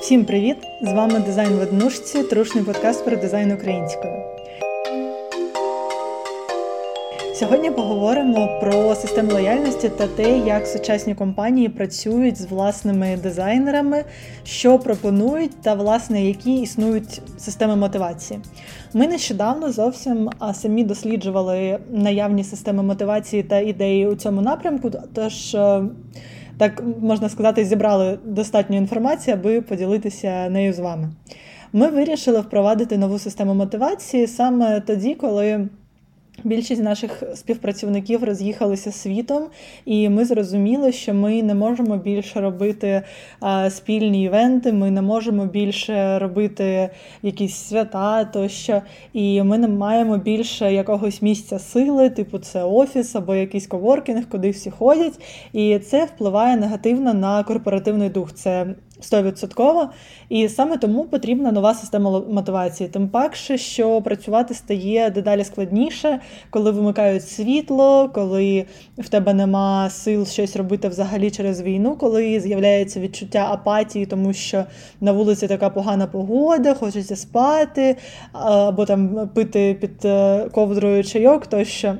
Всім привіт! З вами дизайн в однушці, трушний подкаст про дизайн українською. Сьогодні поговоримо про систему лояльності та те, як сучасні компанії працюють з власними дизайнерами, що пропонують, та власне які існують системи мотивації. Ми нещодавно зовсім самі досліджували наявні системи мотивації та ідеї у цьому напрямку. Тож е, так можна сказати, зібрали достатньо інформації, аби поділитися нею з вами. Ми вирішили впровадити нову систему мотивації саме тоді, коли. Більшість наших співпрацівників роз'їхалися світом, і ми зрозуміли, що ми не можемо більше робити а, спільні івенти, ми не можемо більше робити якісь свята тощо. І ми не маємо більше якогось місця сили, типу це офіс або якийсь коворкінг, куди всі ходять. І це впливає негативно на корпоративний дух. Це 100%. І саме тому потрібна нова система мотивації. Тим паче, що працювати стає дедалі складніше, коли вимикають світло, коли в тебе нема сил щось робити взагалі через війну, коли з'являється відчуття апатії, тому що на вулиці така погана погода, хочеться спати, або там пити під е, ковдрою чайок тощо.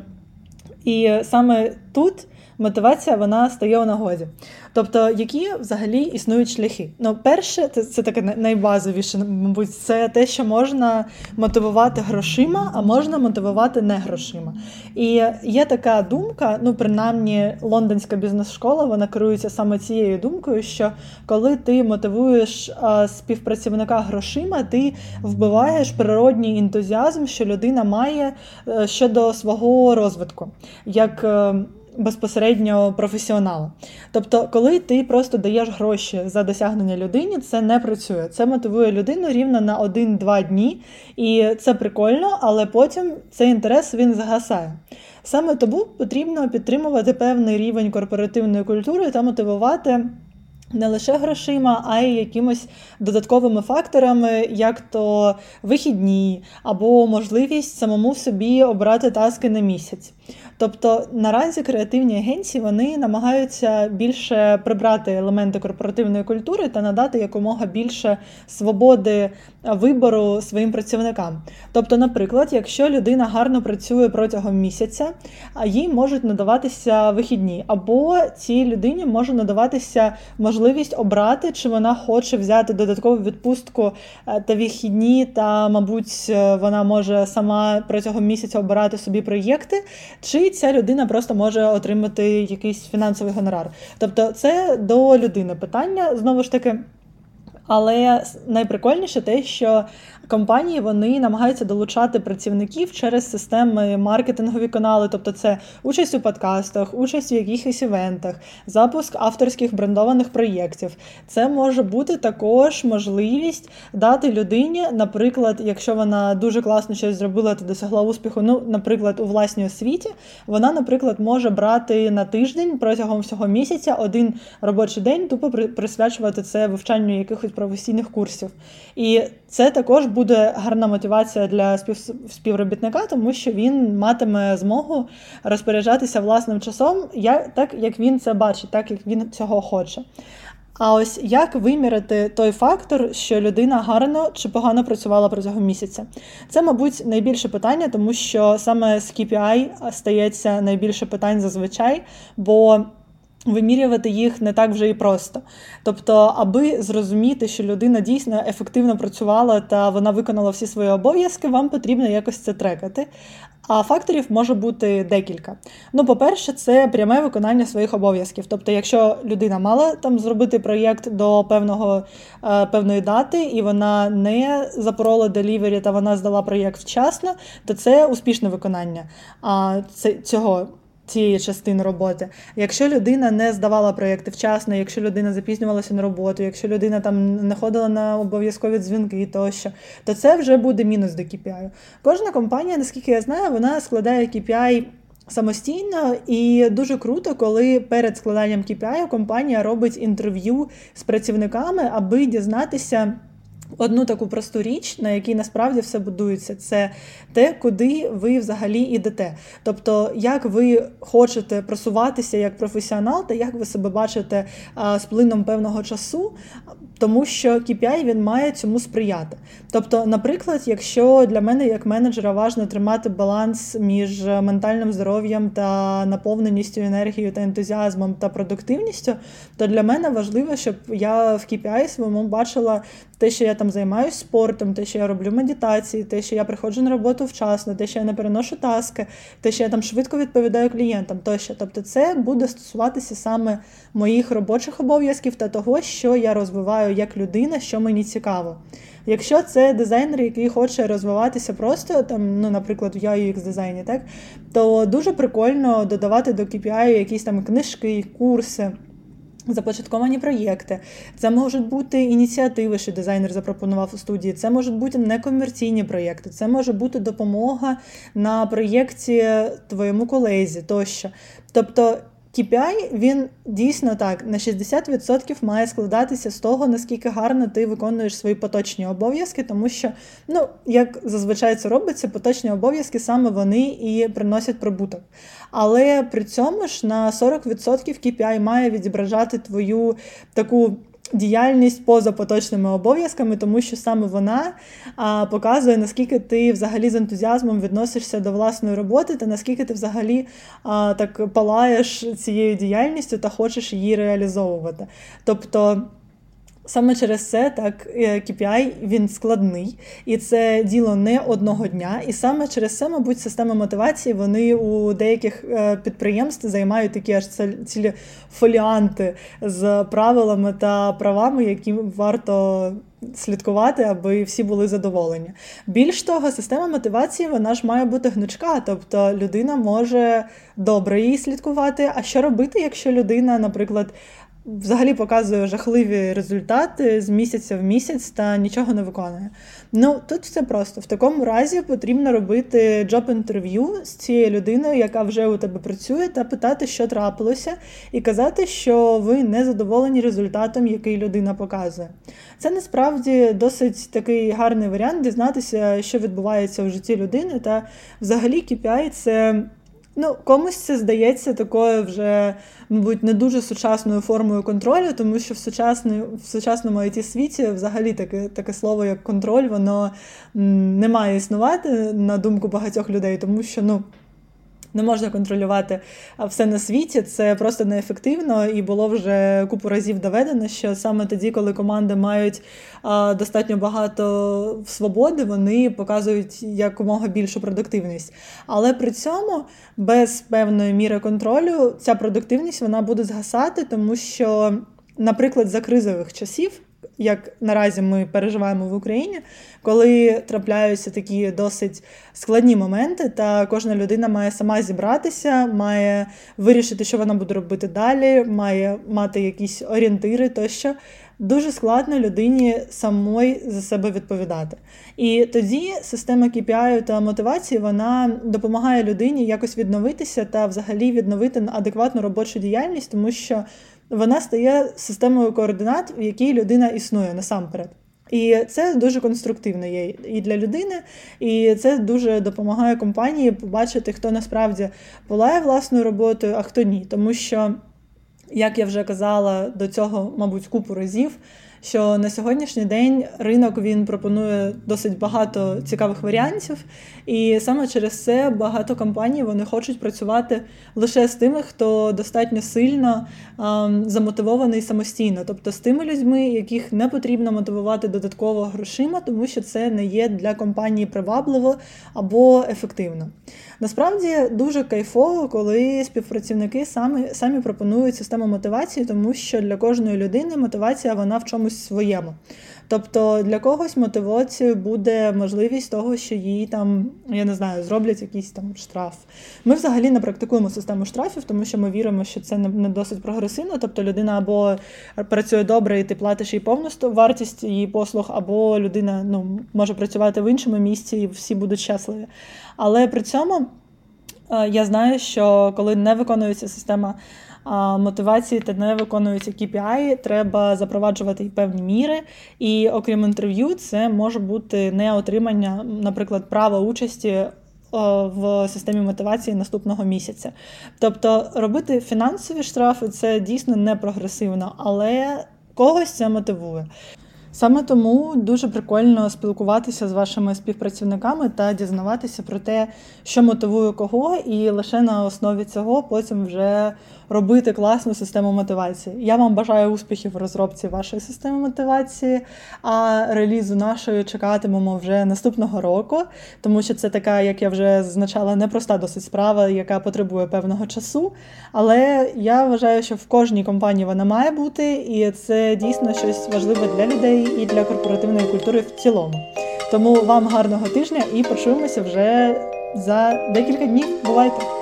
І саме тут мотивація вона стає у нагоді. Тобто, які взагалі існують шляхи? Ну, перше, це це таке найбазовіше, мабуть, це те, що можна мотивувати грошима, а можна мотивувати не грошима. І є така думка, ну принаймні лондонська бізнес-школа, вона керується саме цією думкою, що коли ти мотивуєш а, співпрацівника грошима, ти вбиваєш природній ентузіазм, що людина має е, щодо свого розвитку. як е, безпосередньо професіонала. Тобто, коли ти просто даєш гроші за досягнення людині, це не працює. Це мотивує людину рівно на 1-2 дні, і це прикольно, але потім цей інтерес він згасає. Саме тому потрібно підтримувати певний рівень корпоративної культури та мотивувати. Не лише грошима, а й якимось додатковими факторами, як то вихідні, або можливість самому собі обрати таски на місяць. Тобто наразі креативні агенції вони намагаються більше прибрати елементи корпоративної культури та надати якомога більше свободи вибору своїм працівникам. Тобто, наприклад, якщо людина гарно працює протягом місяця, їй можуть надаватися вихідні, або цій людині може надаватися можливість обрати, чи вона хоче взяти додаткову відпустку е, та вихідні, та, мабуть, е, вона може сама протягом місяця обирати собі проєкти, чи ця людина просто може отримати якийсь фінансовий гонорар. Тобто, це до людини питання знову ж таки. Але найприкольніше те, що компанії вони намагаються долучати працівників через системи маркетингові канали, тобто це участь у подкастах, участь у якихось івентах, запуск авторських брендованих проєктів. Це може бути також можливість дати людині, наприклад, якщо вона дуже класно щось зробила та досягла успіху, ну, наприклад, у власній освіті, вона, наприклад, може брати на тиждень протягом всього місяця один робочий день, тупо присвячувати це вивчанню якихось професійних курсів. І це також буде гарна мотивація для співробітника, тому що він матиме змогу розпоряджатися власним часом, так як він це бачить, так як він цього хоче. А ось як виміряти той фактор, що людина гарно чи погано працювала протягом місяця? Це, мабуть, найбільше питання, тому що саме з KPI стається найбільше питань зазвичай, бо Вимірювати їх не так вже і просто. Тобто, аби зрозуміти, що людина дійсно ефективно працювала та вона виконала всі свої обов'язки, вам потрібно якось це трекати. А факторів може бути декілька. Ну, по-перше, це пряме виконання своїх обов'язків. Тобто, якщо людина мала там зробити проєкт до певного, е, певної дати, і вона не запорола делівері та вона здала проєкт вчасно, то це успішне виконання а, це, цього цієї частини роботи. Якщо людина не здавала проєкти вчасно, якщо людина запізнювалася на роботу, якщо людина там не ходила на обов'язкові дзвінки тощо, то це вже буде мінус до KPI. Кожна компанія, наскільки я знаю, вона складає KPI Самостійно і дуже круто, коли перед складанням KPI компанія робить інтерв'ю з працівниками, аби дізнатися одну таку просту річ, на якій насправді все будується, це те, куди ви взагалі йдете. Тобто, як ви хочете просуватися як професіонал, та як ви себе бачите а, з плином певного часу, тому що KPI він має цьому сприяти. Тобто, наприклад, якщо для мене як менеджера важливо тримати баланс між ментальним здоров'ям та наповненістю енергією та ентузіазмом та продуктивністю, то для мене важливо, щоб я в KPI своєму бачила те, що я там займаюся спортом, те, що я роблю медитації, те, що я приходжу на роботу вчасно, те, що я не переношу таски, те, що я там швидко відповідаю клієнтам, тощо. Тобто, це буде стосуватися саме моїх робочих обов'язків та того, що я розвиваю як людина, що мені цікаво. Якщо це дизайнер, який хоче розвиватися просто, там, ну, наприклад, в UX дизайні, так, то дуже прикольно додавати до KPI якісь там книжки, курси. Започатковані проєкти, це можуть бути ініціативи, що дизайнер запропонував у студії. Це можуть бути некомерційні проєкти, це може бути допомога на проєкті твоєму колезі тощо. Тобто KPI, він дійсно так на 60% має складатися з того, наскільки гарно ти виконуєш свої поточні обов'язки, тому що, ну, як зазвичай це робиться, поточні обов'язки саме вони і приносять прибуток. Але при цьому ж на 40% KPI має відображати твою таку діяльність поза поточними обов'язками, тому що саме вона а, показує, наскільки ти взагалі з ентузіазмом відносишся до власної роботи, та наскільки ти взагалі а, так палаєш цією діяльністю та хочеш її реалізовувати. Тобто. Саме через це так KPI е, він складний, і це діло не одного дня. І саме через це, мабуть, система мотивації вони у деяких е, підприємств займають такі аж цілі фоліанти з правилами та правами, які варто слідкувати, аби всі були задоволені. Більш того, система мотивації вона ж має бути гнучка, тобто людина може добре її слідкувати. А що робити, якщо людина, наприклад, взагалі показує жахливі результати з місяця в місяць та нічого не виконує. Ну тут все просто. В такому разі потрібно робити джоб-інтерв'ю з цією людиною, яка вже у тебе працює, та питати, що трапилося, і казати, що ви не задоволені результатом, який людина показує. Це насправді досить такий гарний варіант дізнатися, що відбувається у житті людини. Та взагалі KPI – це. Ну, комусь це здається такою вже, мабуть, не дуже сучасною формою контролю, тому що в в сучасному it світі взагалі таке таке слово, як контроль, воно не має існувати на думку багатьох людей, тому що ну не можна контролювати все на світі. Це просто неефективно, і було вже купу разів доведено, що саме тоді, коли команди мають достатньо багато свободи, вони показують якомога більшу продуктивність. Але при цьому без певної міри контролю ця продуктивність вона буде згасати, тому що, наприклад, за кризових часів як наразі ми переживаємо в Україні, коли трапляються такі досить складні моменти, та кожна людина має сама зібратися, має вирішити, що вона буде робити далі, має мати якісь орієнтири тощо. Дуже складно людині самої за себе відповідати. І тоді система KPI та мотивації вона допомагає людині якось відновитися та взагалі відновити адекватну робочу діяльність, тому що вона стає системою координат, в якій людина існує насамперед. І це дуже конструктивно є і для людини, і це дуже допомагає компанії побачити, хто насправді волає власною роботою, а хто ні. Тому що, як я вже казала до цього, мабуть, купу разів що на сьогоднішній день ринок він пропонує досить багато цікавих варіантів, і саме через це багато компаній вони хочуть працювати лише з тими, хто достатньо сильно ем, замотивований самостійно, тобто з тими людьми, яких не потрібно мотивувати додатково грошима, тому що це не є для компанії привабливо або ефективно. Насправді дуже кайфово, коли співпрацівники самі самі пропонують систему мотивації, тому що для кожної людини мотивація вона в чомусь своєму. Тобто для когось мотивацією буде можливість того, що їй там, я не знаю, зроблять якийсь там штраф. Ми взагалі не практикуємо систему штрафів, тому що ми віримо, що це не досить прогресивно. Тобто людина або працює добре, і ти платиш їй повністю вартість її послуг, або людина ну, може працювати в іншому місці і всі будуть щасливі. Але при цьому е, я знаю, що коли не виконується система мотивації та не виконуються KPI, треба запроваджувати й певні міри. І окрім інтерв'ю, це може бути не отримання, наприклад, права участі. В системі мотивації наступного місяця. Тобто робити фінансові штрафи це дійсно не прогресивно, але когось це мотивує. Саме тому дуже прикольно спілкуватися з вашими співпрацівниками та дізнаватися про те, що мотивує кого, і лише на основі цього потім вже робити класну систему мотивації. Я вам бажаю успіхів в розробці вашої системи мотивації, а релізу нашої чекатимемо вже наступного року, тому що це така, як я вже зазначала, непроста досить справа, яка потребує певного часу. Але я вважаю, що в кожній компанії вона має бути, і це дійсно щось важливе для людей і для корпоративної культури в цілому. Тому вам гарного тижня і почуємося вже за декілька днів. Бувайте!